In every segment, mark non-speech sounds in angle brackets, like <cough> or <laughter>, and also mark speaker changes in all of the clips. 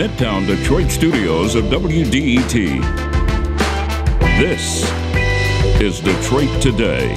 Speaker 1: Midtown Detroit studios of WDET. This is Detroit Today.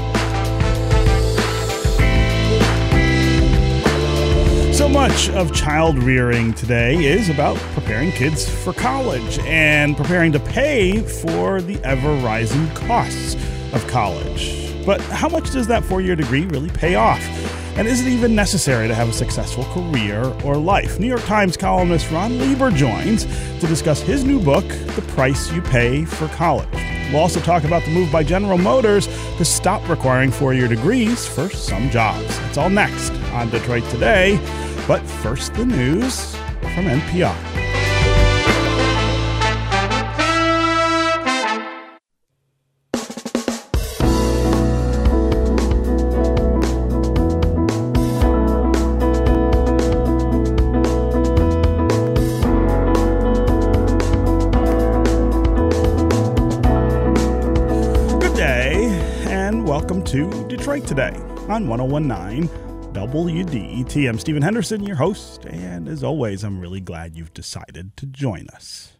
Speaker 2: So much of child rearing today is about preparing kids for college and preparing to pay for the ever rising costs of college. But how much does that four year degree really pay off? And is it even necessary to have a successful career or life? New York Times columnist Ron Lieber joins to discuss his new book, The Price You Pay for College. We'll also talk about the move by General Motors to stop requiring four year degrees for some jobs. That's all next on Detroit Today. But first, the news from NPR. Today on 1019 WDET. I'm Stephen Henderson, your host, and as always, I'm really glad you've decided to join us.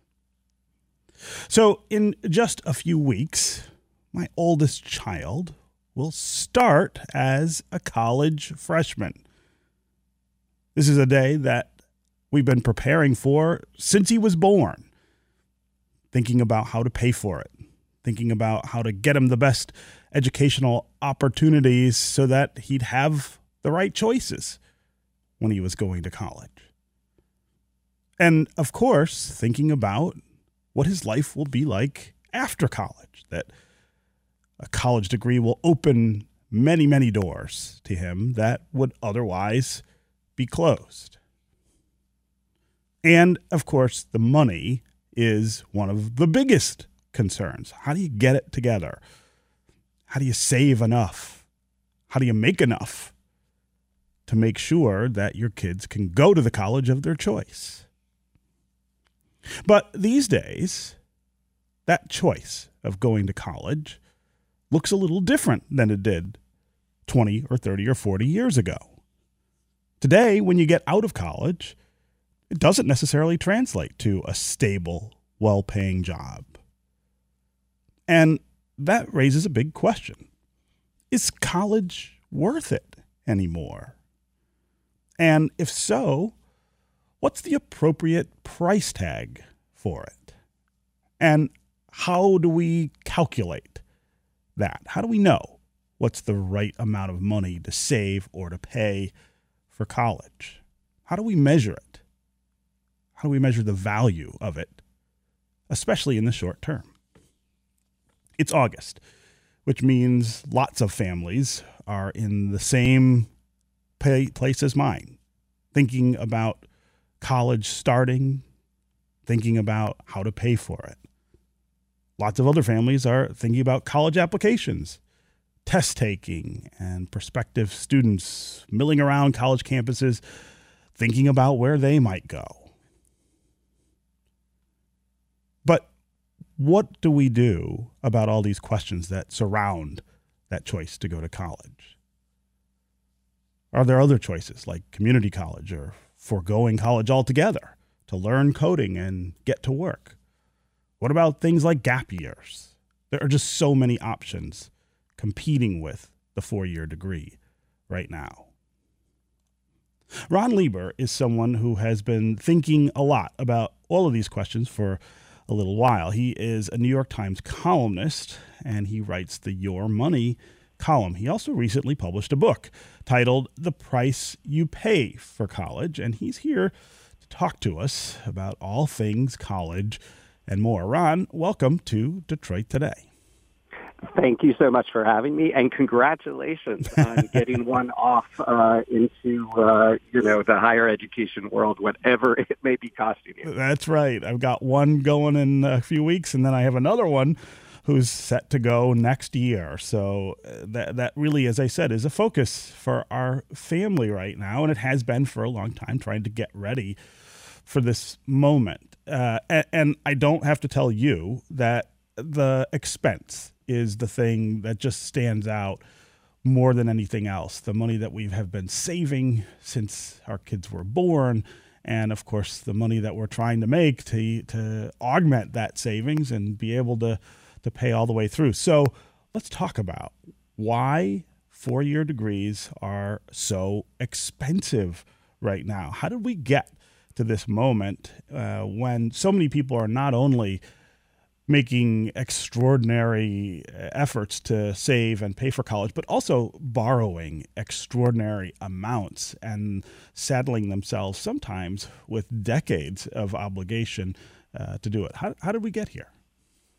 Speaker 2: So, in just a few weeks, my oldest child will start as a college freshman. This is a day that we've been preparing for since he was born, thinking about how to pay for it, thinking about how to get him the best educational opportunities so that he'd have the right choices when he was going to college. And of course, thinking about what his life will be like after college, that a college degree will open many, many doors to him that would otherwise be closed. And of course, the money is one of the biggest concerns. How do you get it together? How do you save enough? How do you make enough to make sure that your kids can go to the college of their choice? But these days, that choice of going to college looks a little different than it did 20 or 30 or 40 years ago. Today, when you get out of college, it doesn't necessarily translate to a stable, well paying job. And that raises a big question Is college worth it anymore? And if so, what's the appropriate price tag for it? And how do we calculate that? How do we know what's the right amount of money to save or to pay for college? How do we measure it? How do we measure the value of it, especially in the short term? It's August, which means lots of families are in the same place as mine, thinking about college starting, thinking about how to pay for it. Lots of other families are thinking about college applications, test taking, and prospective students milling around college campuses, thinking about where they might go. But what do we do about all these questions that surround that choice to go to college? Are there other choices like community college or foregoing college altogether to learn coding and get to work? What about things like gap years? There are just so many options competing with the four year degree right now. Ron Lieber is someone who has been thinking a lot about all of these questions for a little while. He is a New York Times columnist and he writes the Your Money column. He also recently published a book titled The Price You Pay for College, and he's here to talk to us about all things college and more. Ron, welcome to Detroit Today.
Speaker 3: Thank you so much for having me, and congratulations on <laughs> getting one off uh, into uh, you know the higher education world, whatever <laughs> it may be costing you.
Speaker 2: That's right. I've got one going in a few weeks, and then I have another one who's set to go next year. So uh, that that really, as I said, is a focus for our family right now, and it has been for a long time, trying to get ready for this moment. Uh, and, and I don't have to tell you that the expense is the thing that just stands out more than anything else. The money that we have been saving since our kids were born and of course the money that we're trying to make to to augment that savings and be able to to pay all the way through. So let's talk about why four-year degrees are so expensive right now. How did we get to this moment uh, when so many people are not only making extraordinary uh, efforts to save and pay for college, but also borrowing extraordinary amounts and saddling themselves sometimes with decades of obligation uh, to do it. How, how did we get here?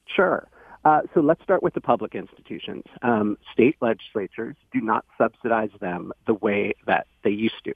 Speaker 3: Sure. Uh, so let's start with the public institutions. Um, state legislatures do not subsidize them the way that they used to.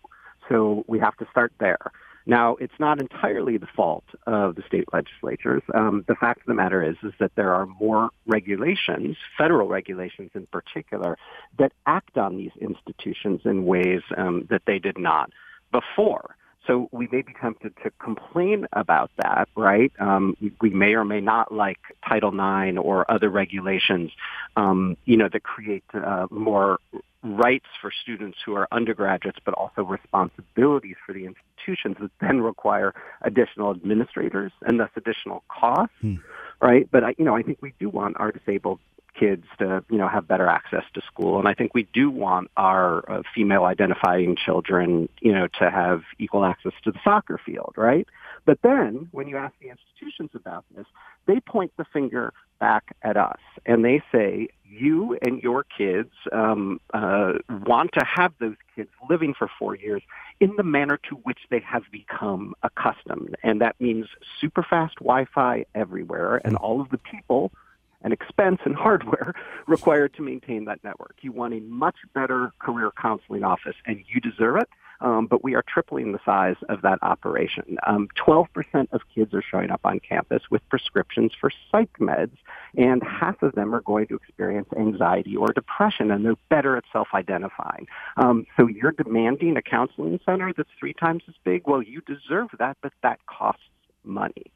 Speaker 3: So we have to start there. Now, it's not entirely the fault of the state legislatures. Um, the fact of the matter is, is that there are more regulations, federal regulations in particular, that act on these institutions in ways um, that they did not before. So we may be tempted to complain about that, right? Um, we may or may not like Title IX or other regulations, um, you know, that create uh, more rights for students who are undergraduates, but also responsibilities for the institutions that then require additional administrators and thus additional costs, hmm. right? But I, you know, I think we do want our disabled kids to, you know, have better access to school, and I think we do want our uh, female identifying children, you know, to have equal access to the soccer field, right? But then when you ask the institutions about this, they point the finger back at us and they say, you and your kids um, uh, want to have those kids living for four years in the manner to which they have become accustomed. And that means super fast Wi-Fi everywhere and all of the people and expense and hardware <laughs> required to maintain that network. You want a much better career counseling office and you deserve it um, but we are tripling the size of that operation. Um, 12% of kids are showing up on campus with prescriptions for psych meds, and half of them are going to experience anxiety or depression, and they're better at self-identifying. Um, so you're demanding a counseling center that's three times as big? Well, you deserve that, but that costs money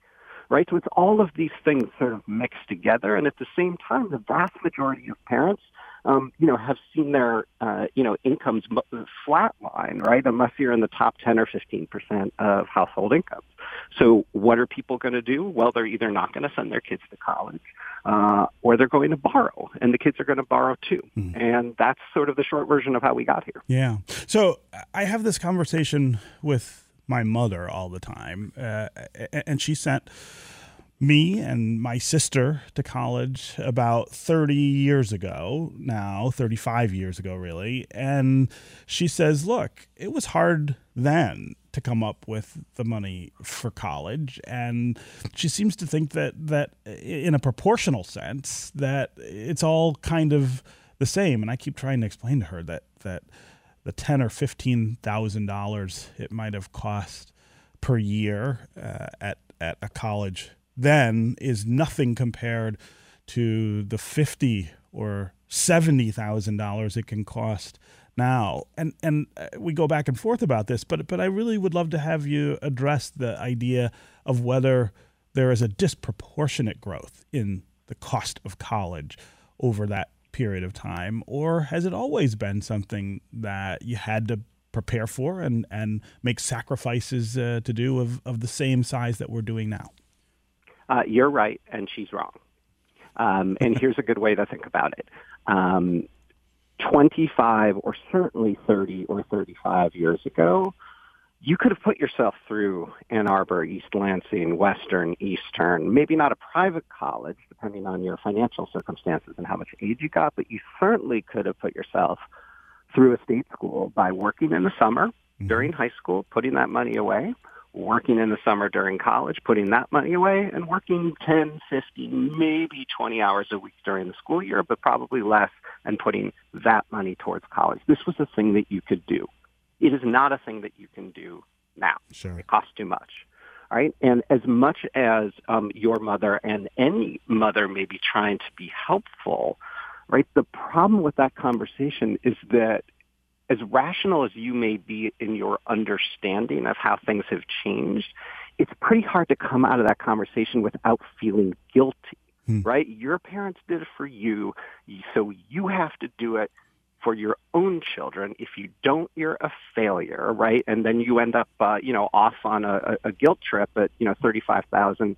Speaker 3: right? So it's all of these things sort of mixed together. And at the same time, the vast majority of parents um, you know, have seen their, uh, you know, incomes flatline, right? Unless you're in the top 10 or 15 percent of household incomes. So what are people going to do? Well, they're either not going to send their kids to college, uh, or they're going to borrow, and the kids are going to borrow too. Mm. And that's sort of the short version of how we got here.
Speaker 2: Yeah. So I have this conversation with my mother all the time, uh, and she sent me and my sister to college about 30 years ago now 35 years ago really. And she says look it was hard then to come up with the money for college. And she seems to think that that in a proportional sense that it's all kind of the same. And i keep trying to explain to her that that the 10 or 15 thousand dollars it might have cost per year uh, at at a college then is nothing compared to the fifty or seventy thousand dollars it can cost now. And and uh, we go back and forth about this, but but I really would love to have you address the idea of whether there is a disproportionate growth in the cost of college over that period of time, or has it always been something that you had to prepare for and and make sacrifices uh, to do of, of the same size that we're doing now?
Speaker 3: uh, you're right and she's wrong. Um, and here's a good way to think about it. Um, 25 or certainly 30 or 35 years ago, you could have put yourself through Ann Arbor, East Lansing, Western, Eastern, maybe not a private college, depending on your financial circumstances and how much aid you got, but you certainly could have put yourself through a state school by working in the summer mm-hmm. during high school, putting that money away, working in the summer during college, putting that money away, and working 10, 15, maybe 20 hours a week during the school year, but probably less, and putting that money towards college. This was a thing that you could do. It is not a thing that you can do now.
Speaker 2: Sure.
Speaker 3: It costs too much. Right? And as much as um, your mother and any mother may be trying to be helpful, right, the problem with that conversation is that as rational as you may be in your understanding of how things have changed, it's pretty hard to come out of that conversation without feeling guilty, hmm. right? Your parents did it for you, so you have to do it for your own children. If you don't, you're a failure, right? And then you end up, uh, you know, off on a, a guilt trip at, you know, 35,000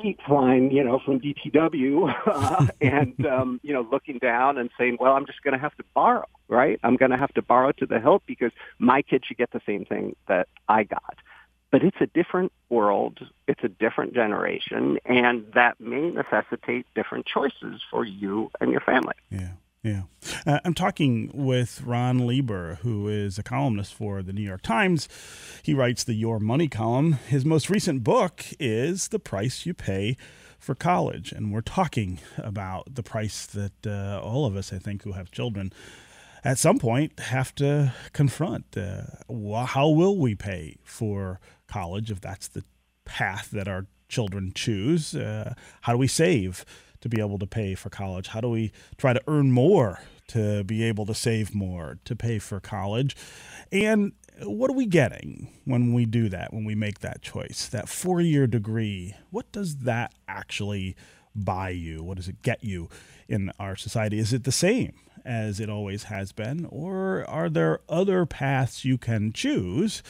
Speaker 3: feet flying, you know, from DTW <laughs> uh, and, <laughs> um, you know, looking down and saying, well, I'm just going to have to borrow, right? I'm going to have to borrow to the hilt because my kid should get the same thing that I got. But it's a different world. It's a different generation. And that may necessitate different choices for you and your family.
Speaker 2: Yeah. Yeah. Uh, I'm talking with Ron Lieber, who is a columnist for the New York Times. He writes the Your Money column. His most recent book is The Price You Pay for College. And we're talking about the price that uh, all of us, I think, who have children, at some point have to confront. Uh, how will we pay for college if that's the path that our children choose? Uh, how do we save? To be able to pay for college? How do we try to earn more to be able to save more to pay for college? And what are we getting when we do that, when we make that choice? That four year degree, what does that actually buy you? What does it get you in our society? Is it the same as it always has been? Or are there other paths you can choose?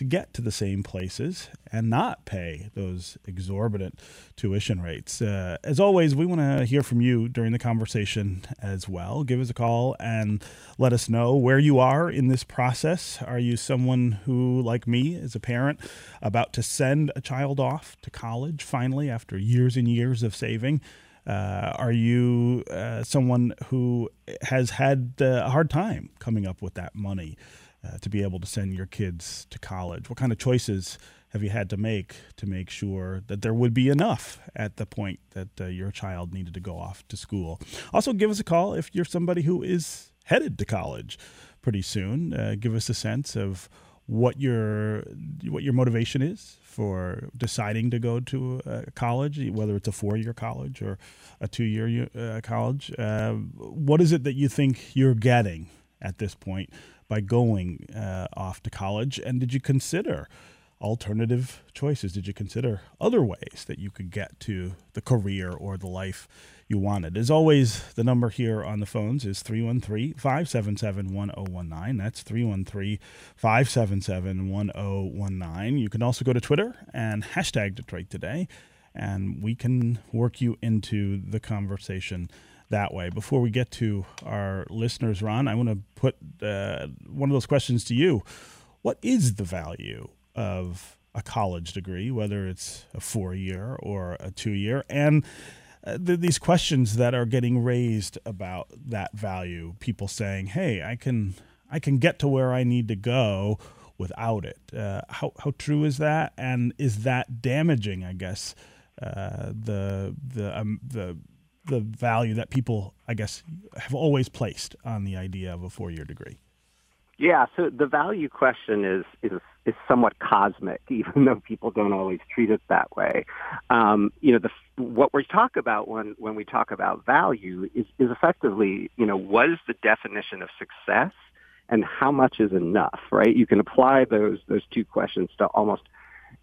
Speaker 2: To get to the same places and not pay those exorbitant tuition rates. Uh, as always, we want to hear from you during the conversation as well. Give us a call and let us know where you are in this process. Are you someone who, like me, is a parent about to send a child off to college finally after years and years of saving? Uh, are you uh, someone who has had uh, a hard time coming up with that money? Uh, to be able to send your kids to college? What kind of choices have you had to make to make sure that there would be enough at the point that uh, your child needed to go off to school? Also, give us a call if you're somebody who is headed to college pretty soon. Uh, give us a sense of what your what your motivation is for deciding to go to a college, whether it's a four-year college or a two-year uh, college. Uh, what is it that you think you're getting at this point by going uh, off to college? And did you consider alternative choices? Did you consider other ways that you could get to the career or the life you wanted? As always, the number here on the phones is 313 577 1019. That's 313 577 1019. You can also go to Twitter and hashtag Detroit Today, and we can work you into the conversation that way. Before we get to our listeners, Ron, I want to put uh, one of those questions to you. What is the value of a college degree, whether it's a four year or a two year? And uh, these questions that are getting raised about that value, people saying, "Hey, I can I can get to where I need to go without it." Uh, how how true is that? And is that damaging? I guess uh, the the um, the the value that people, I guess, have always placed on the idea of a four year degree?
Speaker 3: Yeah, so the value question is is is somewhat cosmic, <laughs> even though people don't always treat it that way. Um, you know, the, what we talk about when when we talk about value is is effectively, you know, what is the definition of success, and how much is enough, right? You can apply those those two questions to almost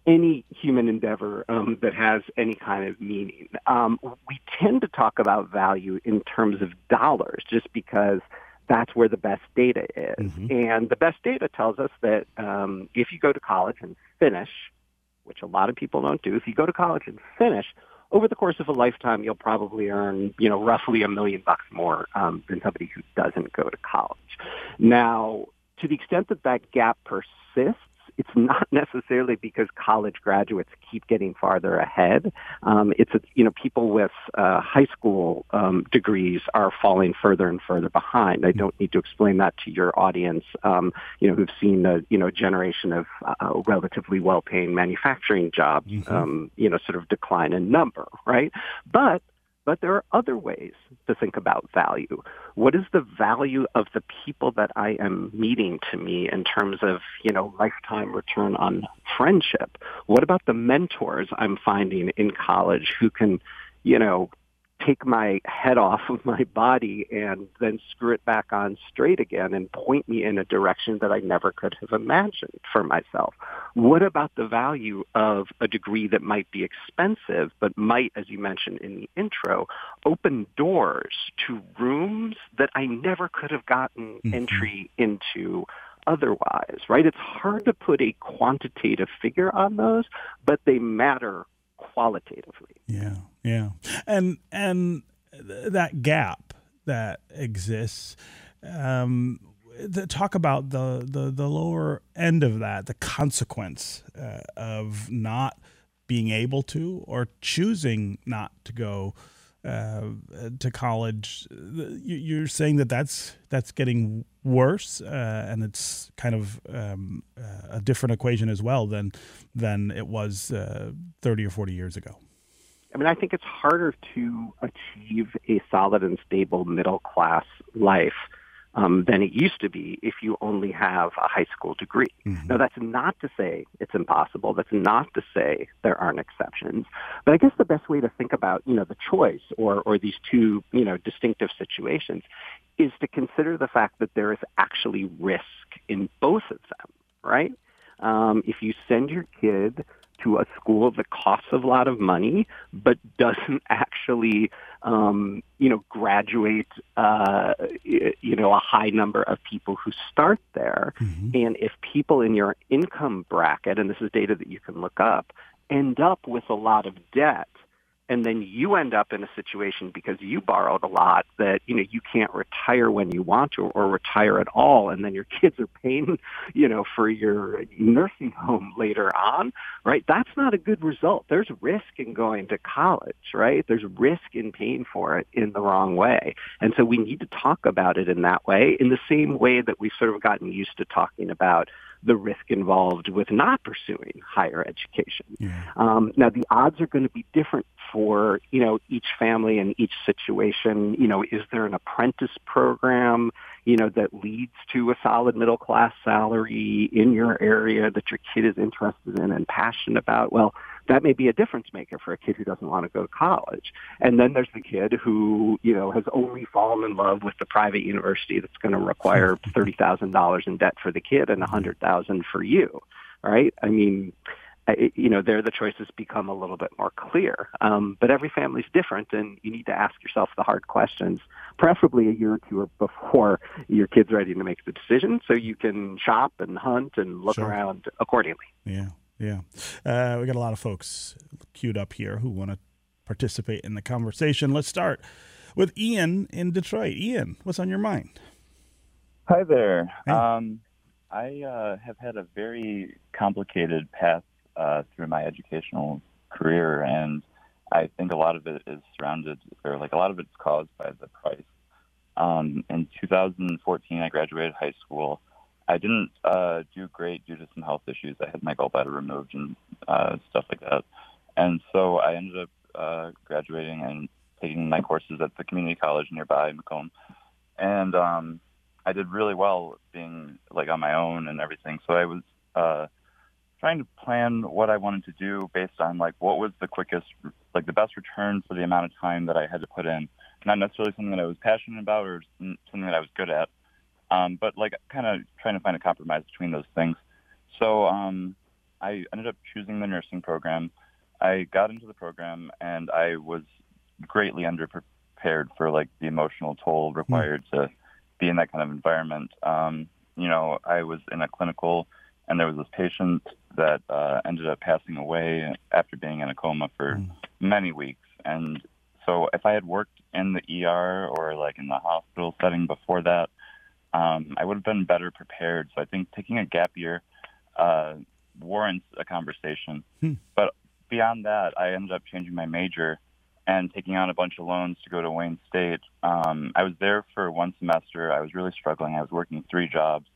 Speaker 3: any human endeavor um, that has any kind of meaning. Um, we tend to talk about value in terms of dollars just because that's where the best data is. Mm-hmm. And the best data tells us that um, if you go to college and finish, which a lot of people don't do, if you go to college and finish, over the course of a lifetime, you'll probably earn, you know, roughly a million bucks more um, than somebody who doesn't go to college. Now, to the extent that that gap persists, it's not <laughs> necessarily because college graduates keep getting farther ahead. Um, it's you know people with uh, high school um, degrees are falling further and further behind. I don't need to explain that to your audience. Um, you know who've seen a you know generation of uh, relatively well-paying manufacturing jobs. Mm-hmm. Um, you know sort of decline in number, right? But but there are other ways to think about value. What is the value of the people that I am meeting to me in terms of, you know, lifetime return on friendship? What about the mentors I'm finding in college who can, you know, take my head off of my body and then screw it back on straight again and point me in a direction that I never could have imagined for myself. What about the value of a degree that might be expensive, but might, as you mentioned in the intro, open doors to rooms that I never could have gotten mm-hmm. entry into otherwise, right? It's hard to put a quantitative figure on those, but they matter qualitatively.
Speaker 2: Yeah, yeah, and and that gap that exists. Um, the, talk about the, the the lower end of that, the consequence uh, of not being able to or choosing not to go uh, to college. You're saying that that's that's getting worse, uh, and it's kind of um, uh, a different equation as well than than it was uh, 30 or 40 years ago.
Speaker 3: I mean, I think it's harder to achieve a solid and stable middle class life um, than it used to be if you only have a high school degree. Mm-hmm. Now, that's not to say it's impossible. That's not to say there aren't exceptions. But I guess the best way to think about, you know, the choice or, or these two, you know, distinctive situations is to consider the fact that there is actually risk in both of them, right? Um, if you send your kid to a school that costs a lot of money but doesn't <laughs> actually um, you know graduate uh, you know a high number of people who start there mm-hmm. and if people in your income bracket and this is data that you can look up end up with a lot of debt and then you end up in a situation because you borrowed a lot that you know you can't retire when you want to or retire at all and then your <laughs> kids are paying you know for your nursing home later on right? That's not a good result. There's risk in going to college right? There's risk in paying for it in the wrong way. And so we need to talk about it in that way in the same way that we've sort of gotten used to talking about the risk involved with not pursuing higher education. Yeah. Um, now, the odds are going to be different for you know each family and each situation. You know, is there an apprentice program? You know, that leads to a solid middle class salary in your area that your kid is interested in and passionate about. Well, that may be a difference maker for a kid who doesn't want to go to college. And then there's the kid who, you know, has only fallen in love with the private university that's going to require <laughs> $30,000 in debt for the kid and 100,000 for you. Right? I mean, I, you know, there the choices become a little bit more clear. Um, but every family's different, and you need to ask yourself the hard questions, preferably a year or two before your kid's ready to make the decision, so you can shop and hunt and look sure. around accordingly.
Speaker 2: Yeah. Yeah. Uh, we got a lot of folks queued up here who want to participate in the conversation. Let's start with Ian in Detroit. Ian, what's on your mind?
Speaker 4: Hi there. Hey. Um, I uh, have had a very complicated path uh, through my educational career, and I think a lot of it is surrounded, or like a lot of it's caused by the price. Um, in 2014, I graduated high school I didn't uh, do great due to some health issues. I had my gallbladder removed and uh, stuff like that. And so I ended up uh, graduating and taking my courses at the community college nearby, Macomb. And um, I did really well being like on my own and everything. So I was uh, trying to plan what I wanted to do based on like what was the quickest, like the best return for the amount of time that I had to put in. Not necessarily something that I was passionate about or something that I was good at, um, but like kind of trying to find a compromise between those things. So um, I ended up choosing the nursing program. I got into the program and I was greatly underprepared for like the emotional toll required mm. to be in that kind of environment. Um, you know, I was in a clinical and there was this patient that uh, ended up passing away after being in a coma for mm. many weeks. And so if I had worked in the ER or like in the hospital setting before that, um, I would have been better prepared. So I think taking a gap year uh, warrants a conversation. Hmm. But beyond that, I ended up changing my major and taking on a bunch of loans to go to Wayne State. Um, I was there for one semester. I was really struggling. I was working three jobs.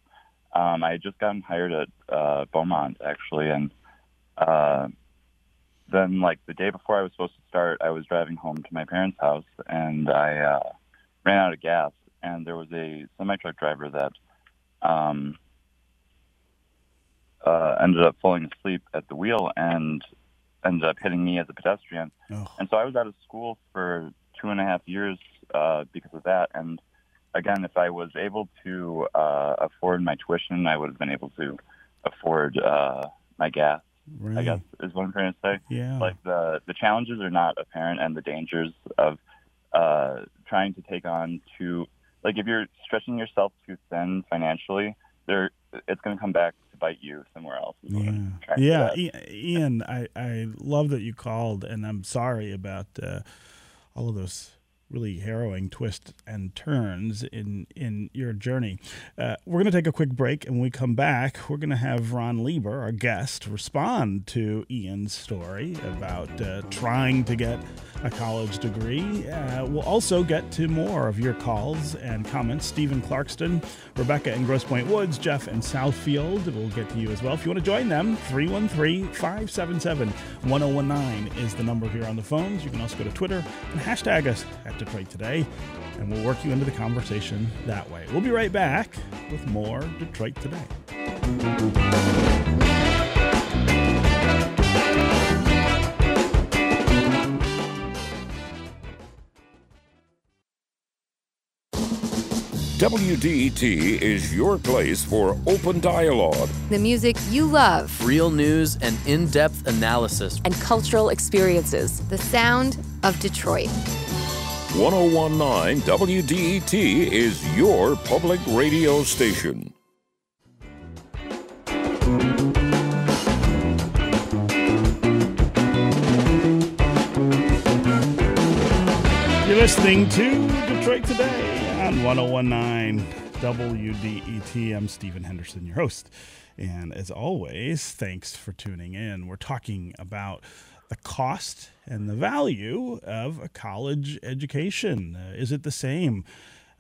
Speaker 4: Um, I had just gotten hired at uh, Beaumont actually, and uh, then like the day before I was supposed to start, I was driving home to my parents' house and I uh, ran out of gas and there was a semi truck driver that um, uh, ended up falling asleep at the wheel and ended up hitting me as a pedestrian. Oh. And so I was out of school for two and a half years uh, because of that. And again, if I was able to uh, afford my tuition, I would have been able to afford uh, my gas. Right. I guess is what I'm trying to say.
Speaker 2: Yeah.
Speaker 4: Like the the challenges are not apparent, and the dangers of uh, trying to take on too like if you're stretching yourself too thin financially, there it's going to come back to bite you somewhere else.
Speaker 2: Yeah, yeah. Ian, I I love that you called, and I'm sorry about uh, all of those really harrowing twists and turns in in your journey. Uh, we're going to take a quick break, and when we come back, we're going to have Ron Lieber, our guest, respond to Ian's story about uh, trying to get a college degree. Uh, we'll also get to more of your calls and comments. Stephen Clarkston, Rebecca in Grosse Pointe Woods, Jeff in Southfield will get to you as well. If you want to join them, 313 577 1019 is the number here on the phones. You can also go to Twitter and hashtag us at Detroit Today, and we'll work you into the conversation that way. We'll be right back with more Detroit Today.
Speaker 1: WDET is your place for open dialogue.
Speaker 5: The music you love.
Speaker 6: Real news and in depth analysis.
Speaker 5: And cultural experiences. The sound of Detroit.
Speaker 1: 1019 WDET is your public radio station.
Speaker 2: You're listening to Detroit Today on 1019 WDET. I'm Stephen Henderson, your host. And as always, thanks for tuning in. We're talking about the cost and the value of a college education. Uh, is it the same?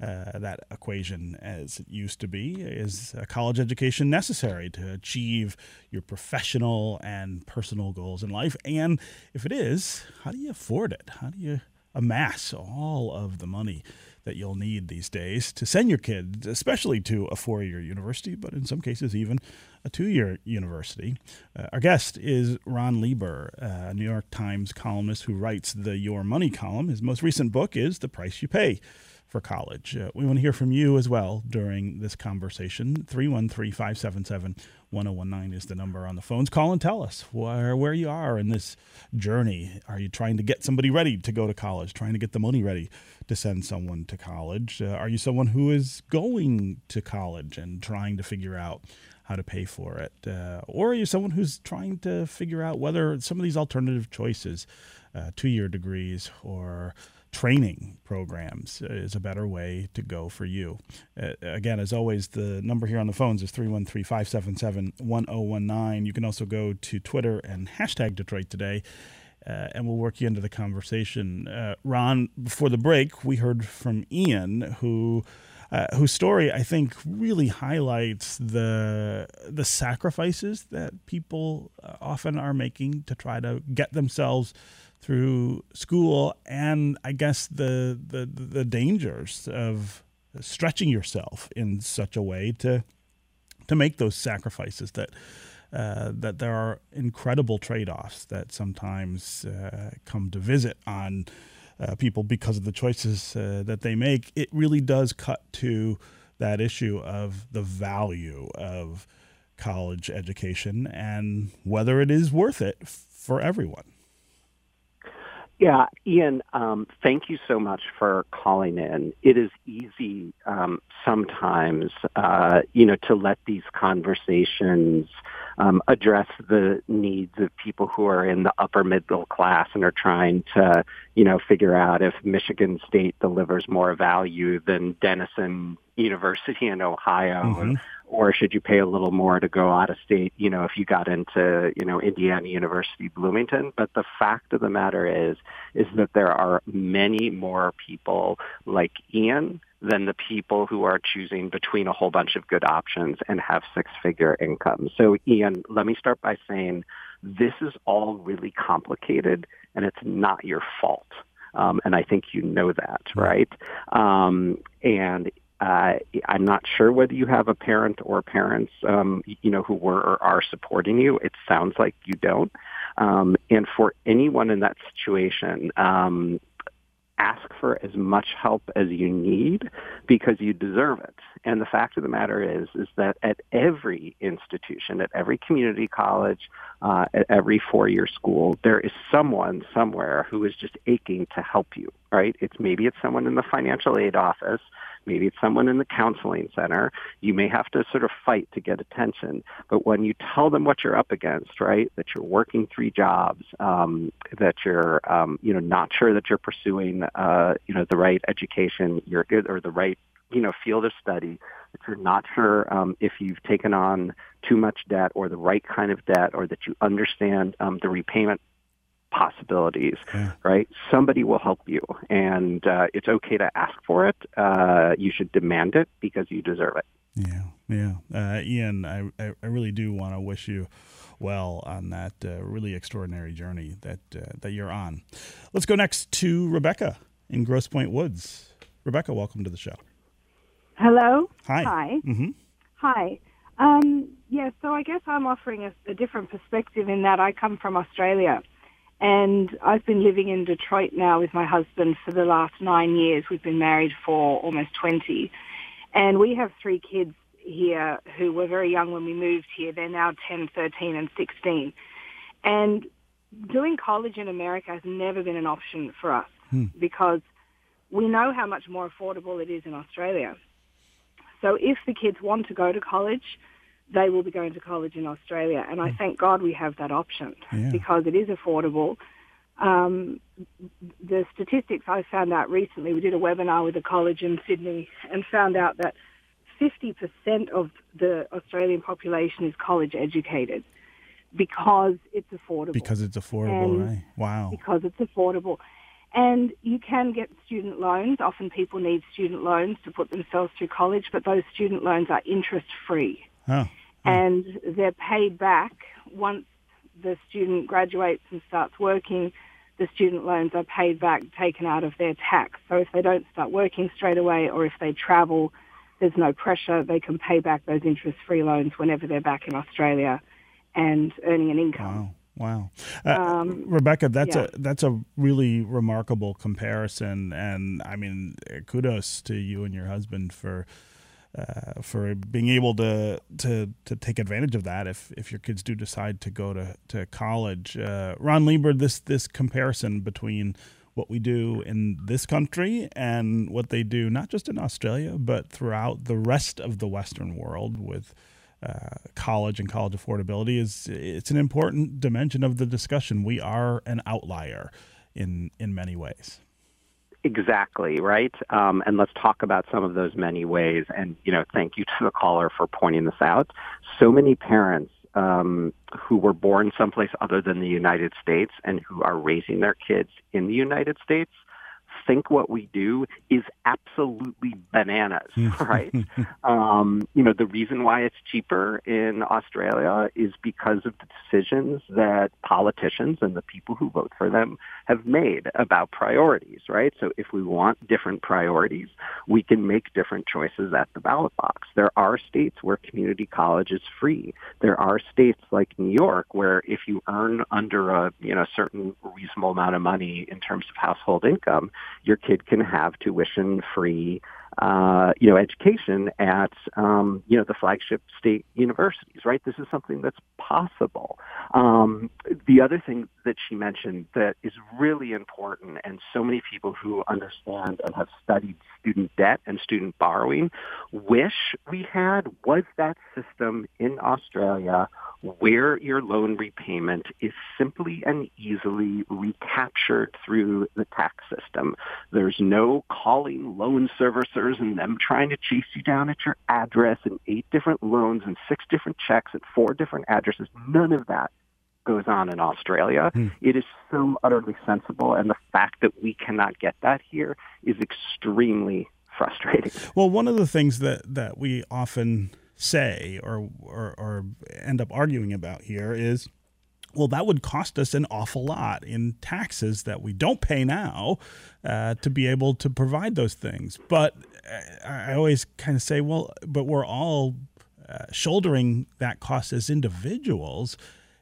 Speaker 2: Uh, that equation as it used to be. Is a college education necessary to achieve your professional and personal goals in life? And if it is, how do you afford it? How do you amass all of the money that you'll need these days to send your kids, especially to a four year university, but in some cases, even a two year university. Uh, our guest is Ron Lieber, a New York Times columnist who writes the Your Money column. His most recent book is The Price You Pay for college. Uh, we want to hear from you as well during this conversation. 313 577 1019 is the number on the phones. Call and tell us where, where you are in this journey. Are you trying to get somebody ready to go to college, trying to get the money ready to send someone to college? Uh, are you someone who is going to college and trying to figure out how to pay for it? Uh, or are you someone who's trying to figure out whether some of these alternative choices, uh, two year degrees or training programs is a better way to go for you. Uh, again, as always, the number here on the phones is 313 577 1019. You can also go to Twitter and hashtag Detroit Today. Uh, and we'll work you into the conversation. Uh, Ron, before the break, we heard from Ian, who uh, whose story I think really highlights the the sacrifices that people uh, often are making to try to get themselves through school, and I guess the the the dangers of stretching yourself in such a way to to make those sacrifices that uh, that there are incredible trade-offs that sometimes uh, come to visit on uh, people because of the choices uh, that they make. It really does cut to that issue of the value of college education and whether it is worth it for everyone.
Speaker 3: Yeah, Ian, um, thank you so much for calling in. It is easy um, sometimes, uh, you know, to let these conversations um, address the needs of people who are in the upper middle class and are trying to, you know, figure out if Michigan State delivers more value than Denison University in Ohio mm-hmm or should you pay a little more to go out of state, you know, if you got into, you know, Indiana University Bloomington. But the fact of the matter is, is that there are many more people like Ian than the people who are choosing between a whole bunch of good options and have six-figure incomes. So Ian, let me start by saying this is all really complicated and it's not your fault. Um, and I think you know that, right? Um, and uh, I'm not sure whether you have a parent or parents, um, you know, who were or are supporting you. It sounds like you don't. Um, and for anyone in that situation, um, ask for as much help as you need because you deserve it. And the fact of the matter is, is that at every institution, at every community college, uh, at every four-year school, there is someone somewhere who is just aching to help you, right? It's maybe it's someone in the financial aid office. Maybe it's someone in the counseling center. You may have to sort of fight to get attention. But when you tell them what you're up against, right, that you're working three jobs, um, that you're, um, you know, not sure that you're pursuing, uh, you know, the right education, you're, or the right, you know, field of study, that you're not sure um, if you've taken on too much debt or the right kind of debt, or that you understand um, the repayment possibilities, yeah. right? Somebody will help you, and uh, it's okay to ask for it. Uh, you should demand it because you deserve it.
Speaker 2: Yeah, yeah. Uh, Ian, I, I really do want to wish you well on that uh, really extraordinary journey that uh, that you're on. Let's go next to Rebecca in Grosse Pointe Woods. Rebecca, welcome to the show.
Speaker 7: Hello.
Speaker 2: Hi.
Speaker 7: Hi.
Speaker 2: Mm-hmm.
Speaker 7: Hi. Um, yeah, so I guess I'm offering a, a different perspective in that I come from Australia. And I've been living in Detroit now with my husband for the last nine years. We've been married for almost 20. And we have three kids here who were very young when we moved here. They're now 10, 13, and 16. And doing college in America has never been an option for us hmm. because we know how much more affordable it is in Australia. So if the kids want to go to college, they will be going to college in Australia. And I mm. thank God we have that option yeah. because it is affordable. Um, the statistics I found out recently, we did a webinar with a college in Sydney and found out that 50% of the Australian population is college educated because it's affordable.
Speaker 2: Because it's affordable, and right? Wow.
Speaker 7: Because it's affordable. And you can get student loans. Often people need student loans to put themselves through college, but those student loans are interest free.
Speaker 2: Oh.
Speaker 7: And they're paid back once the student graduates and starts working. The student loans are paid back, taken out of their tax. So if they don't start working straight away or if they travel, there's no pressure. They can pay back those interest-free loans whenever they're back in Australia and earning an income.
Speaker 2: Wow. Wow, uh, um, Rebecca, that's yeah. a that's a really remarkable comparison, and I mean, kudos to you and your husband for uh, for being able to, to to take advantage of that if if your kids do decide to go to to college. Uh, Ron Lieber, this this comparison between what we do in this country and what they do not just in Australia but throughout the rest of the Western world with uh, college and college affordability is it's an important dimension of the discussion. We are an outlier in in many ways.
Speaker 3: Exactly, right? Um, and let's talk about some of those many ways. And, you know, thank you to the caller for pointing this out. So many parents um, who were born someplace other than the United States and who are raising their kids in the United States think what we do is absolutely bananas, <laughs> right? <laughs> um, you know, the reason why it's cheaper in Australia is because of the decisions that politicians and the people who vote for them have made about priorities, right? So if we want different priorities, we can make different choices at the ballot box. There are states where community college is free. There are states like New York where if you earn under a, you know, certain reasonable amount of money in terms of household income, your kid can have tuition free uh, you know, education at, um, you know, the flagship state universities, right? This is something that's possible. Um, the other thing that she mentioned that is really important, and so many people who understand and have studied student debt and student borrowing wish we had, was that system in Australia where your loan repayment is simply and easily recaptured through the tax system. There's no calling loan servicers and them trying to chase you down at your address and eight different loans and six different checks at four different addresses. None of that goes on in Australia. Hmm. It is so utterly sensible, and the fact that we cannot get that here is extremely frustrating.
Speaker 2: Well, one of the things that, that we often say or, or, or end up arguing about here is well, that would cost us an awful lot in taxes that we don't pay now uh, to be able to provide those things. But uh, I always kind of say, well, but we're all uh, shouldering that cost as individuals.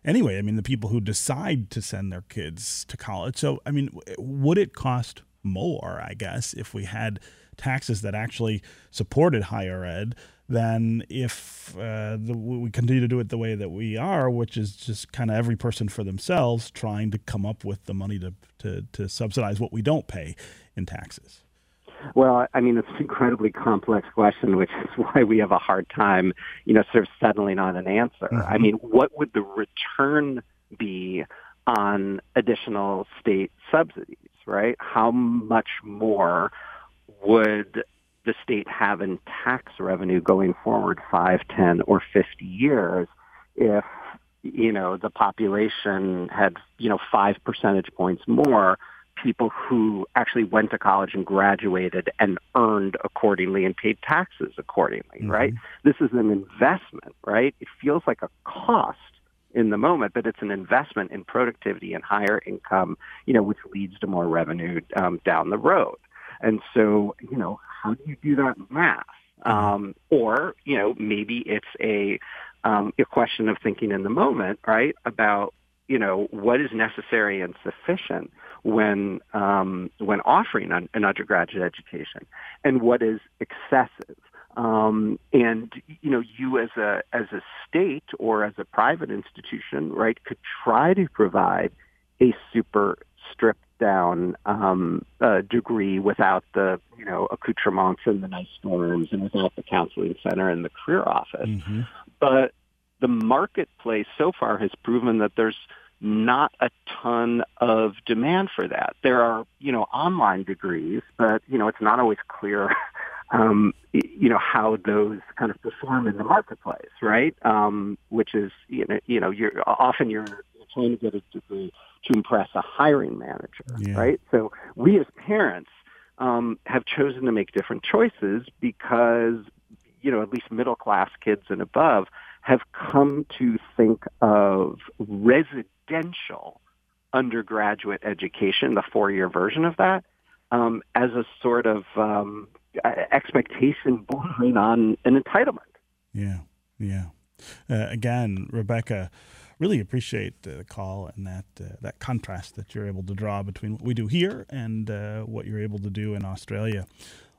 Speaker 2: Anyway, I mean, the people who decide to send their kids to college. So, I mean, would it cost more, I guess, if we had taxes that actually supported higher ed than if uh, the, we continue to do it the way that we are, which is just kind of every person for themselves trying to come up with the money to, to, to subsidize what we don't pay in taxes.
Speaker 3: Well, I mean, it's an incredibly complex question, which is <laughs> why we have a hard time, you know, sort of settling on an answer. Mm-hmm. I mean, what would the return be on additional state subsidies, right? How much more would the state have in tax revenue going forward five, ten, or 50 years if, you know, the population had, you know, five percentage points more people who actually went to college and graduated and earned accordingly and paid taxes accordingly, mm-hmm. right? This is an investment, right? It feels like a cost in the moment, but it's an investment in productivity and higher income, you know, which leads to more revenue um, down the road. And so, you know, how do you do that math? Um, or, you know, maybe it's a, um, a question of thinking in the moment, right, about, you know, what is necessary and sufficient when um, when offering an, an, undergraduate education, and what is excessive. Um, and you know, you as a as a state or as a private institution, right, could try to provide a super stripped down um, uh, degree without the you know accoutrements and the nice dorms and without the counseling center and the career office. Mm-hmm. But the marketplace so far has proven that there's not a ton of demand for that. There are, you know, online degrees, but, you know, it's not always clear, <laughs> um, you know, how those kind of perform in the marketplace, right? Um, which is, you know, you know, you're often you're trying to get a degree to impress a hiring manager, yeah. right? So we as parents um, have chosen to make different choices because, you know, at least middle class kids and above have come to think of residential undergraduate education, the four-year version of that, um, as a sort of um, expectation bordering on an entitlement.
Speaker 2: Yeah, yeah. Uh, again, Rebecca, really appreciate the call and that uh, that contrast that you're able to draw between what we do here and uh, what you're able to do in Australia.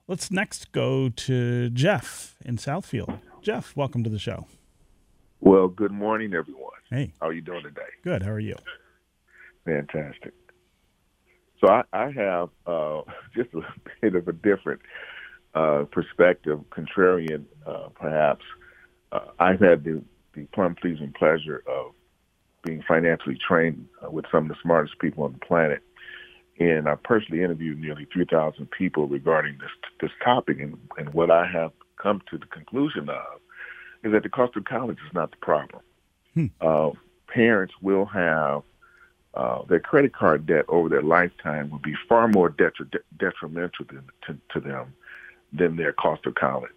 Speaker 2: Let's next go to Jeff in Southfield. Jeff, welcome to the show.
Speaker 8: Well, good morning, everyone.
Speaker 2: Hey.
Speaker 8: How are you doing today?
Speaker 2: Good. How are you?
Speaker 8: Fantastic. So I, I have uh, <laughs> just a bit of a different uh, perspective, contrarian uh, perhaps. Uh, I've had the, the plum pleasing pleasure of being financially trained uh, with some of the smartest people on the planet. And I personally interviewed nearly 3,000 people regarding this this topic. And, and what I have come to the conclusion of is that the cost of college is not the problem. Hmm. Uh, parents will have uh, their credit card debt over their lifetime will be far more detri- detrimental than, to, to, them than their cost of college.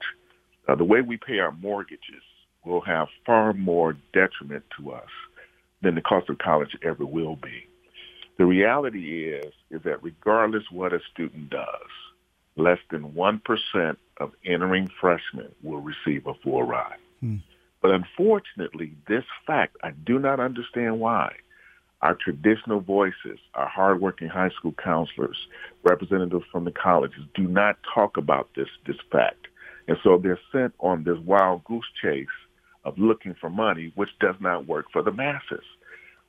Speaker 8: Uh, the way we pay our mortgages will have far more detriment to us than the cost of college ever will be. The reality is is that regardless what a student does, less than 1% of entering freshmen will receive a full ride. Hmm. But unfortunately, this fact, I do not understand why. Our traditional voices, our hardworking high school counselors, representatives from the colleges do not talk about this, this fact. And so they're sent on this wild goose chase of looking for money, which does not work for the masses.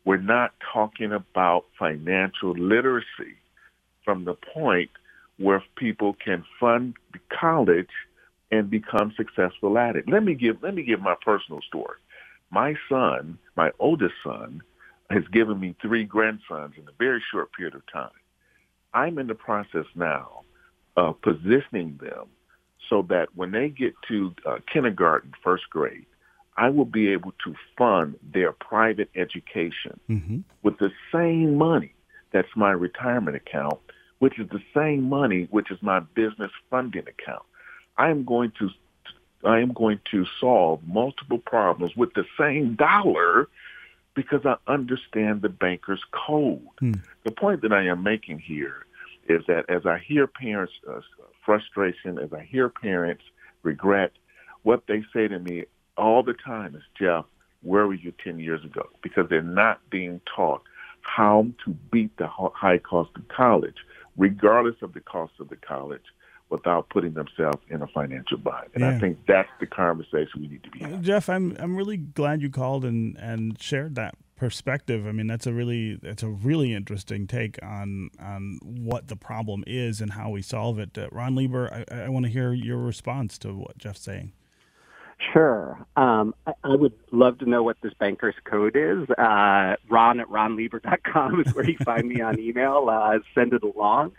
Speaker 8: We're not talking about financial literacy from the point where people can fund the college and become successful at it. Let me give let me give my personal story. My son, my oldest son, has given me three grandsons in a very short period of time. I'm in the process now of positioning them so that when they get to uh, kindergarten, first grade, I will be able to fund their private education mm-hmm. with the same money that's my retirement account, which is the same money which is my business funding account. I am going to I am going to solve multiple problems with the same dollar because I understand the banker's code. Hmm. The point that I am making here is that as I hear parents' uh, frustration, as I hear parents regret, what they say to me all the time is, Jeff, where were you 10 years ago? Because they're not being taught how to beat the high cost of college regardless of the cost of the college, without putting themselves in a financial bind. And
Speaker 2: Yeah.
Speaker 8: I think that's the conversation we need to be having.
Speaker 2: Jeff, I'm I'm really glad you called and and shared that perspective. I mean, that's a really that's a really interesting take on on what the problem is and how we solve it. Uh, Ron Lieber, I, I want to hear your response to what Jeff's saying.
Speaker 3: Sure. Um, I, I would love to know what this banker's code is. Uh, Ron at ronlieber.com is where you find me on <laughs> email. Uh, send it along.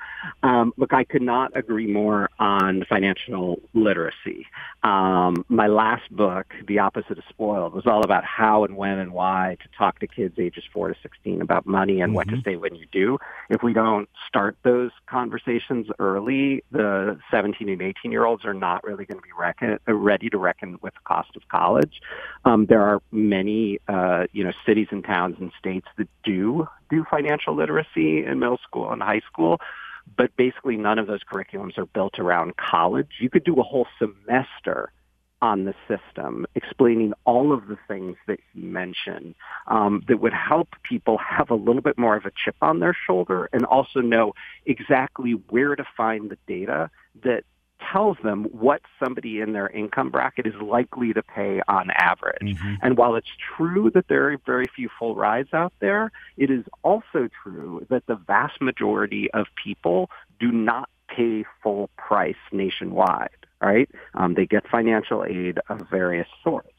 Speaker 3: Um, look, I could not agree more on financial literacy. Um, my last book, The Opposite of Spoiled, was all about how and when and why to talk to kids ages 4 to 16 about money and what to say when you do. If we don't start those conversations early, the 17 and 18 year olds are not really going to be reckon, uh, ready to reckon with the cost of college. Um, there are many, uh, you know, cities and towns and states that do do financial literacy in middle school and high school, but basically none of those curriculums are built around college. You could do a whole semester on the system, explaining all of the things that he mentioned um, that would help people have a little bit more of a chip on their shoulder and also know exactly where to find the data that tells them what somebody in their income bracket is likely to pay on average. And while it's true that there are very few full rides out there, it is also true that the vast majority of people do not pay full price nationwide, right? Um, they get financial aid of various sorts.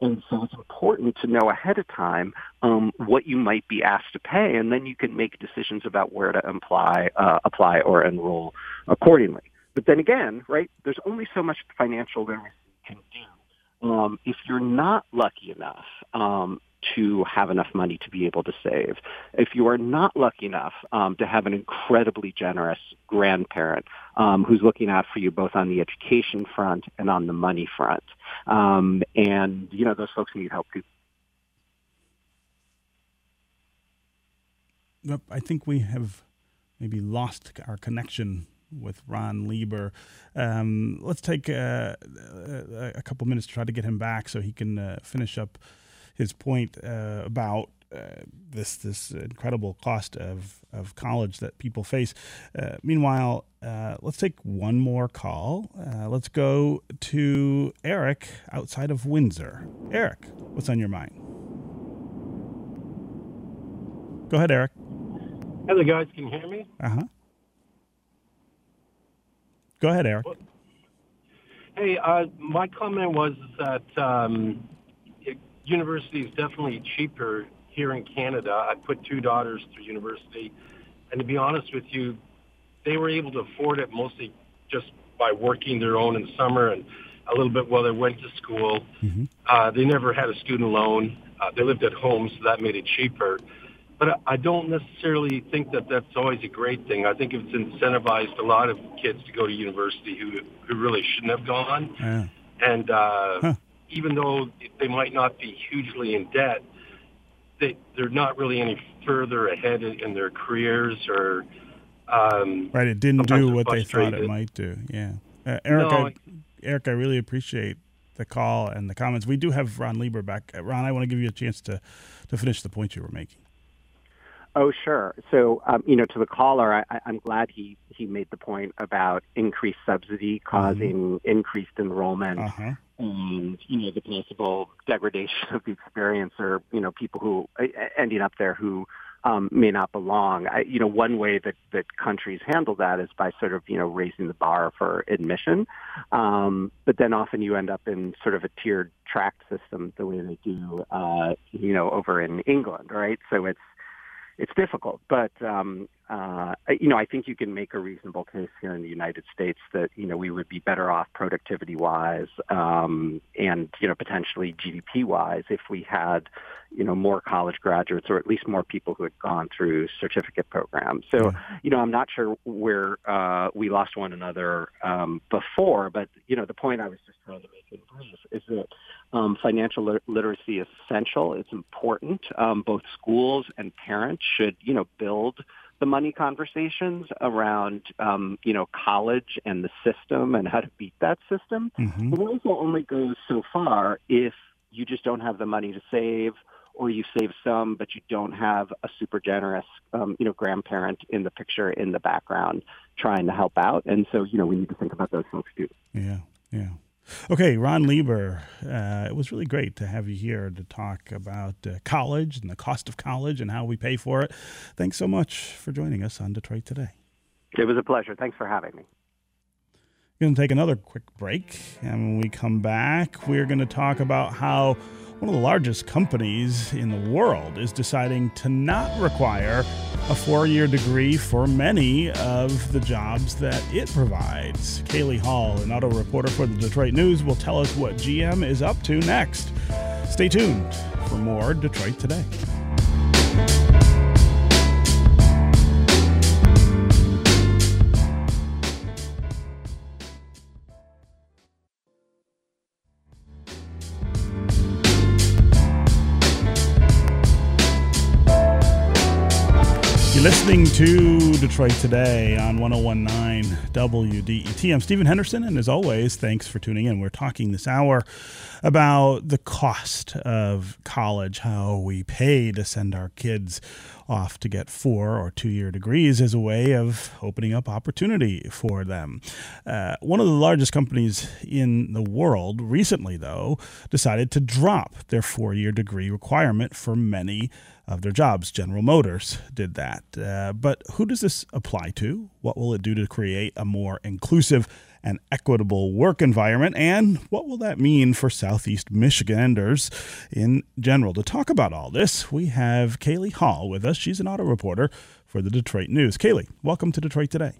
Speaker 3: And so it's important to know ahead of time um, what you might be asked to pay, and then you can make decisions about where to apply, uh, apply or enroll accordingly. But then again, right, there's only so much financial literacy can do. Um, if you're not lucky enough um, to have enough money to be able to save, if you are not lucky enough um, to have an incredibly generous grandparent um, who's looking out for you both on the education front and on the money front, um, and you know those folks need help too.
Speaker 2: I think we have maybe lost our connection with Ron Lieber. Um, let's take uh, a, a couple minutes to try to get him back so he can uh, finish up his point uh, about uh, this this incredible cost of, of college that people face. Uh, meanwhile, uh, let's take one more call. Uh, let's go to Eric outside of Windsor. Eric, what's on your mind? Go ahead, Eric.
Speaker 9: Hello, guys. Can you hear me?
Speaker 2: Uh huh. Go ahead, Eric.
Speaker 9: Hey, uh, my comment was that um, university is definitely cheaper here in Canada. I put two daughters through university, and to be honest with you, they were able to afford it mostly just by working their own in the summer and a little bit while they went to school. Uh, they never had a student loan. Uh, they lived at home, so that made it cheaper. But I- I don't necessarily think that that's always a great thing. I think it's incentivized a lot of kids to go to university who who really shouldn't have gone.
Speaker 2: Yeah.
Speaker 9: And uh,
Speaker 2: Huh.
Speaker 9: even though they might not be hugely in debt, they they're not really any further ahead in, in their careers or. Um,
Speaker 2: Right, it didn't do what they thought it might do. Yeah, uh, Eric,
Speaker 9: No,
Speaker 2: I, Eric, I really appreciate the call and the comments. We do have Ron Lieber back. Uh, Ron, I want to give you a chance to to finish the point you were making.
Speaker 3: Oh, sure. So, um, you know, to the caller, I, I'm glad he, he made the point about increased subsidy causing increased enrollment
Speaker 2: Uh huh.
Speaker 3: and, you know, the possible degradation of the experience or, you know, people who uh, ending up there who um, may not belong. I, you know, one way that, that countries handle that is by sort of, you know, raising the bar for admission. Um, but then often you end up in sort of a tiered track system the way they do, uh, you know, over in England, right? So it's, it's difficult, but um, uh, you know, I think you can make a reasonable case here in the United States that you know we would be better off productivity-wise um, and you know potentially GDP-wise if we had you know more college graduates or at least more people who had gone through certificate programs. So you know, I'm not sure where uh, we lost one another um, before, but you know, the point I was just trying to make in brief is that um, financial lit- literacy is essential. It's important. Um, both schools and parents should, you know, build the money conversations around, um, you know, college and the system and how to beat that system.
Speaker 2: Mm-hmm.
Speaker 3: But it also only go so far if you just don't have the money to save or you save some, but you don't have a super generous, um, you know, grandparent in the picture in the background trying to help out. And so, you know, we need to think about those folks too.
Speaker 2: Yeah, yeah. Okay, Ron Lieber, uh, it was really great to have you here to talk about uh, college and the cost of college and how we pay for it. Thanks so much for joining us on Detroit Today.
Speaker 3: It was a pleasure. Thanks for having me.
Speaker 2: We're going to take another quick break. And when we come back, we're going to talk about how one of the largest companies in the world is deciding to not require a four year degree for many of the jobs that it provides. Kalea Hall, an auto reporter for the Detroit News, will tell us what GM is up to next. Stay tuned for more Detroit Today. Listening to Detroit Today on 1019 WDET. I'm Stephen Henderson, and as always, thanks for tuning in. We're talking this hour about the cost of college, how we pay to send our kids off to get four or two year degrees as a way of opening up opportunity for them. Uh, one of the largest companies in the world recently, though, decided to drop their four year degree requirement for many of their jobs. General Motors did that. Uh, but who does this apply to? What will it do to create a more inclusive and equitable work environment? And what will that mean for Southeast Michiganders in general? To talk about all this, we have Kalea Hall with us. She's an auto reporter for the Detroit News. Kalea, welcome to Detroit Today.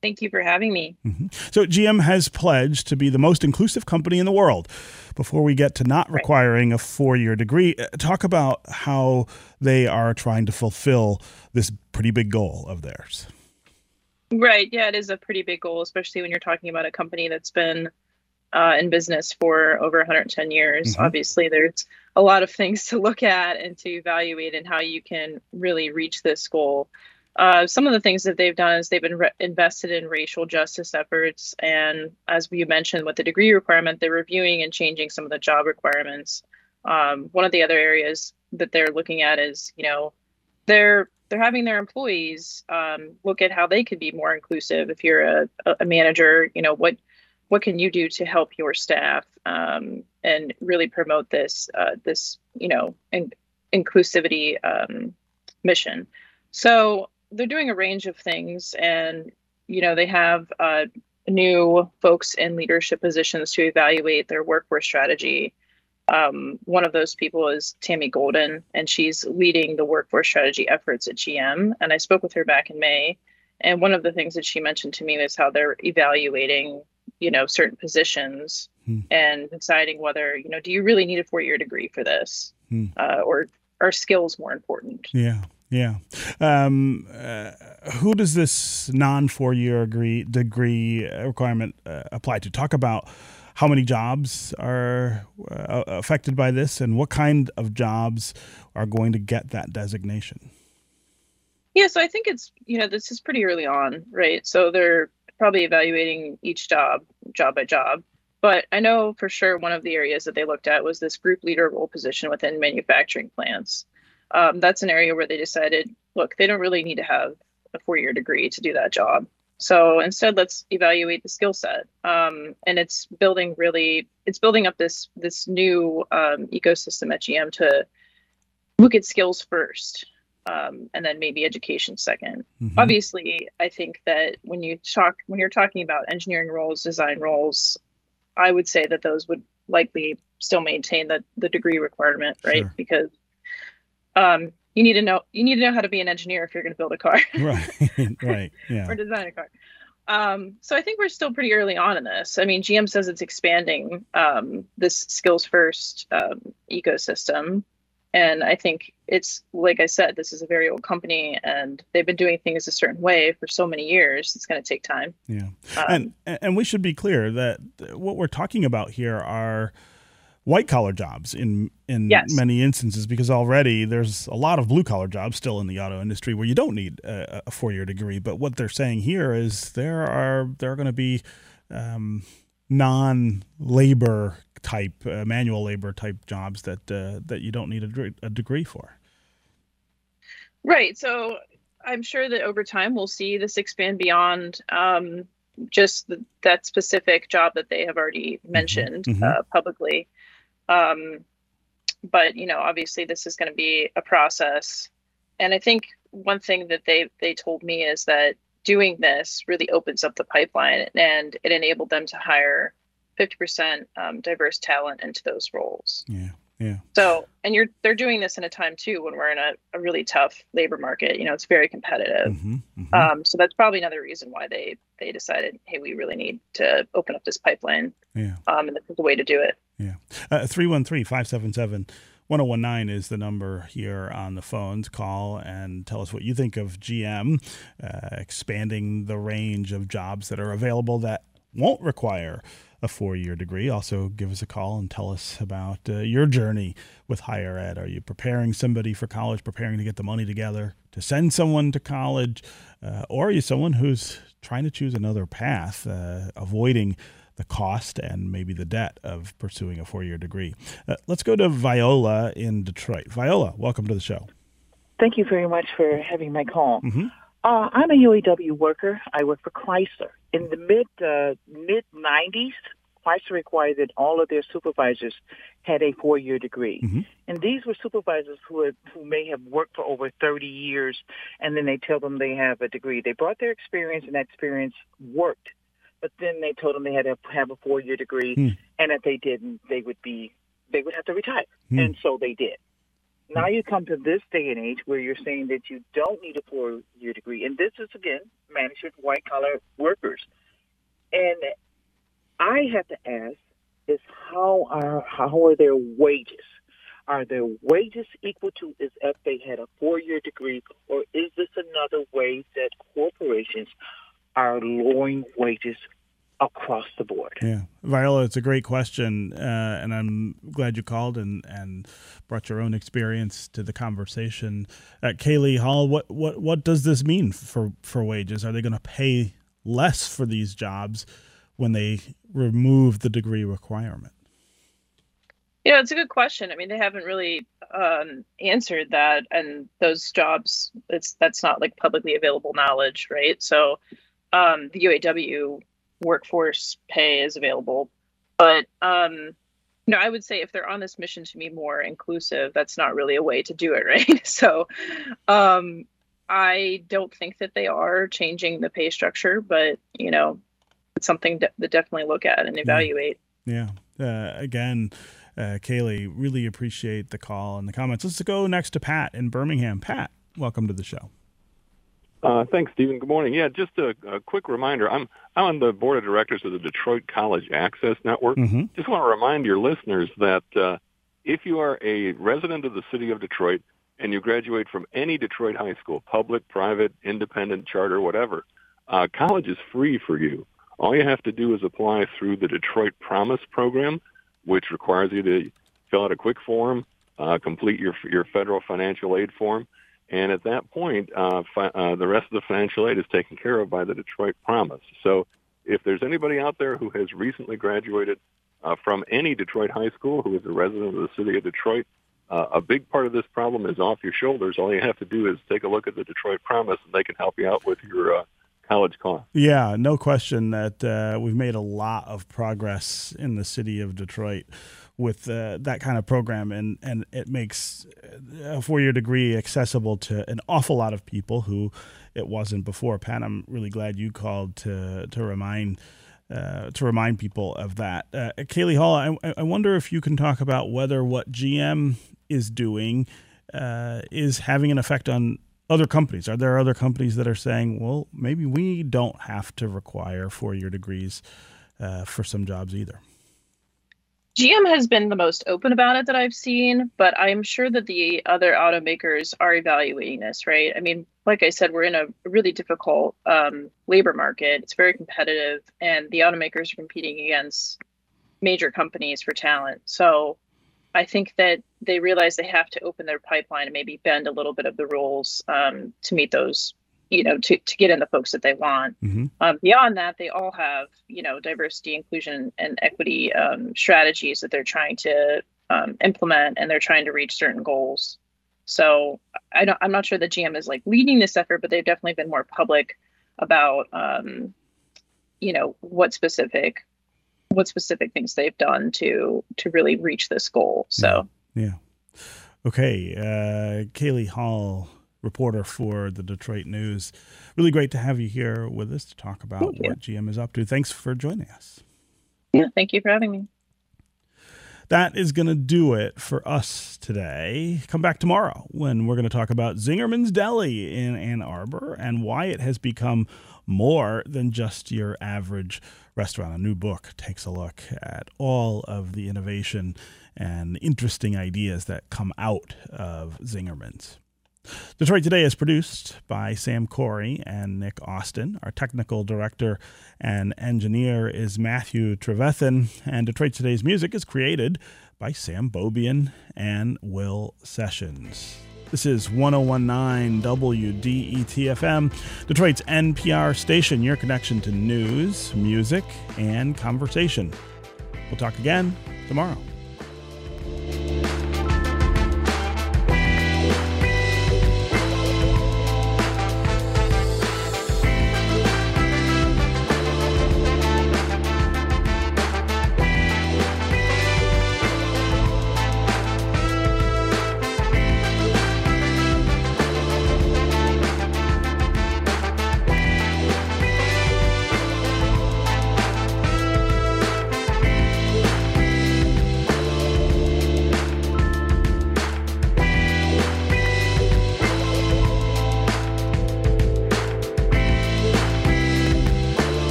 Speaker 10: Thank you for having me.
Speaker 2: Mm-hmm. So, GM has pledged to be the most inclusive company in the world. Before we get to not requiring a four year degree, uh, talk about how they are trying to fulfill this pretty big goal of theirs.
Speaker 10: Right. Yeah, it is a pretty big goal, especially when you're talking about a company that's been uh, in business for over 110 years. Mm-hmm. Obviously, there's a lot of things <laughs> to look at and to evaluate and how you can really reach this goal. Uh, some of the things that they've done is they've been re- invested in racial justice efforts, and as you mentioned, with the degree requirement, they're reviewing and changing some of the job requirements. Um, one of the other areas that they're looking at is, you know, they're they're having their employees um, look at how they could be more inclusive. If you're a, a manager, you know what what can you do to help your staff um, and really promote this uh, this you know in- inclusivity um, mission. So they're doing a range of things, and you know they have uh, new folks in leadership positions to evaluate their workforce strategy. Um, one of those people is Tammy Golden, and she's leading the workforce strategy efforts at GM. And I spoke with her back in May, and one of the things that she mentioned to me was how they're evaluating, you know, certain positions hmm. and deciding whether, you know, do you really need a four-year degree for this, hmm. uh, or are skills more important?
Speaker 2: Yeah. Yeah. Um, uh, who does this non four year degree, degree requirement uh, apply to? Talk about how many jobs are uh, affected by this and what kind of jobs are going to get that designation.
Speaker 10: Yeah, so I think it's, you know, this is pretty early on, right? So they're probably evaluating each job, job by job. But I know for sure one of the areas that they looked at was this group leader role position within manufacturing plants um, that's an area where they decided, look, they don't really need to have a four-year degree to do that job. So instead, let's evaluate the skill set. Um, and it's building really, it's building up this this new um, ecosystem at GM to look at skills first, um, and then maybe education 2nd mm-hmm. Obviously, I think that when you talk when you're talking about engineering roles, design roles, I would say that those would likely still maintain the the degree requirement, right? Sure. Because um, you need to know you need to know how to be an engineer if you're going to build a car. <laughs>
Speaker 2: Right <laughs> right yeah.
Speaker 10: Or design a car. Um, so i think we're still pretty early on in this. I mean gm says it's expanding um, this skills first um, ecosystem. And i think it's like i said this is a very old company and they've been doing things a certain way for so many years it's going to take time.
Speaker 2: Yeah. Um, and and we should be clear that what we're talking about here are white collar jobs in in yes. many instances because already there's a lot of blue collar jobs still in the auto industry where you don't need a, a four year degree. But what they're saying here is there are there are going to be um, non labor type, uh, manual labor type jobs that uh, that you don't need a, a degree for.
Speaker 10: Right. So I'm sure that over time we'll see this expand beyond um, just the, that specific job that they have already mm-hmm. mentioned mm-hmm. uh, publicly. Um, but you know, obviously, this is going to be a process, and I think one thing that they they told me is that doing this really opens up the pipeline and it enabled them to hire 50% um, diverse talent into those roles.
Speaker 2: Yeah. Yeah.
Speaker 10: So, and you're they're doing this in a time too when we're in a, a really tough labor market. You know, it's very competitive. Mm-hmm, mm-hmm. Um, so that's probably another reason why they they decided, hey, we really need to open up this pipeline.
Speaker 2: Yeah.
Speaker 10: Um, and this is the way to do it.
Speaker 2: Yeah. Uh, 313 577 1019 is the number here on the phones. Call and tell us what you think of GM uh, expanding the range of jobs that are available that won't require a four year degree. Also, give us a call and tell us about uh, your journey with higher ed. Are you preparing somebody for college, preparing to get the money together to send someone to college? Uh, or are you someone who's trying to choose another path, uh, avoiding the cost and maybe the debt of pursuing a four year degree. Uh, let's go to Viola in Detroit. Viola, welcome to the show.
Speaker 11: Thank you very much for having my call. Mm-hmm. Uh, I'm a UAW worker. I work for Chrysler. In the mid uh, mid 90s, Chrysler required that all of their supervisors had a four year degree, mm-hmm. and these were supervisors who had, who may have worked for over 30 years, and then they tell them they have a degree. They brought their experience, and that experience worked but then they told them they had to have a four year degree, hmm. and if they didn't, they would be they would have to retire, hmm. and so they did. Now you come to this day and age where you're saying that you don't need a four year degree, and this is again management white collar workers, and I have to ask is how are how are their wages? Are their wages equal to as if they had a four year degree, or is this another way that corporations are lowering wages across the board?
Speaker 2: Yeah, Viola, it's a great question, uh, and I'm glad you called and, and brought your own experience to the conversation. Uh, Kalea Hall, what, what what does this mean for for wages? Are they going to pay less for these jobs when they remove the degree requirement?
Speaker 10: Yeah, it's a good question. I mean, they haven't really um, answered that, and those jobs, it's that's not like publicly available knowledge, right? So um, the UAW workforce pay is available. But um, no, I would say if they're on this mission to be more inclusive, that's not really a way to do it, <laughs> right? so um, I don't think that they are changing the pay structure, but you know, it's something to, to definitely look at and evaluate.
Speaker 2: Yeah. yeah. Uh, again, uh, Kalea, really appreciate the call and the comments. Let's go next to Pat in Birmingham. Pat, welcome to the show.
Speaker 12: Uh, thanks, Stephen. Good morning. Yeah, just a, a, quick reminder. I'm I'm on the board of directors of the Detroit College Access Network. Mm-hmm. Just want to remind your listeners that uh, if you are a resident of the city of Detroit and you graduate from any Detroit high school, public, private, independent, charter, whatever, uh, college is free for you. All you have to do is apply through the Detroit Promise program, which requires you to fill out a quick form, uh, complete your your federal financial aid form and at that point, uh, fi- uh, the rest of the financial aid is taken care of by the Detroit Promise. So if there's anybody out there who has recently graduated uh, from any Detroit high school who is a resident of the city of Detroit, uh, a big part of this problem is off your shoulders. All you have to do is take a look at the Detroit Promise, and they can help you out with your uh, college cost.
Speaker 2: Yeah, no question that uh, we've made a lot of progress in the city of Detroit with uh, that kind of program, and and it makes a four year degree accessible to an awful lot of people who it wasn't before. Pat, I'm really glad you called to to remind. Uh, to remind people of that, uh, Kalea Hall, I, I wonder if you can talk about whether what GM is doing uh, is having an effect on other companies. Are there other companies that are saying, well, maybe we don't have to require four year degrees uh, for some jobs either?
Speaker 10: GM has been the most open about it that I've seen, but I'm sure that the other automakers are evaluating this, right? I mean, like I said, we're in a really difficult um, labor market. It's very competitive, and the automakers are competing against major companies for talent. So I think that they realize they have to open their pipeline and maybe bend a little bit of the rules um, to meet those you know, to, to get in the folks that they want.
Speaker 2: Mm-hmm.
Speaker 10: Um, beyond that, they all have, you know, diversity, inclusion, and equity um, strategies that they're trying to um, implement, and they're trying to reach certain goals. So I don't, I'm not sure that GM is like leading this effort, but they've definitely been more public about, um, you know, what specific, what specific things they've done to to really reach this goal. So
Speaker 2: yeah. Okay, uh, Kalea Hall reporter for the Detroit News. Really great to have you here with us to talk about what GM is up to. Thanks for joining us.
Speaker 10: Yeah, thank you for having me.
Speaker 2: That is going to do it for us today. Come back tomorrow when we're going to talk about Zingerman's Deli in Ann Arbor and why it has become more than just your average restaurant. A new book takes a look at all of the innovation and interesting ideas that come out of Zingerman's. Detroit Today is produced by Sam Corey and Nick Austin. Our technical director and engineer is Matthew Trevethan, and Detroit Today's music is created by Sam Beaubien and Will Sessions. This is 1019 WDETFM, Detroit's NPR station, your connection to news, music, and conversation. We'll talk again tomorrow.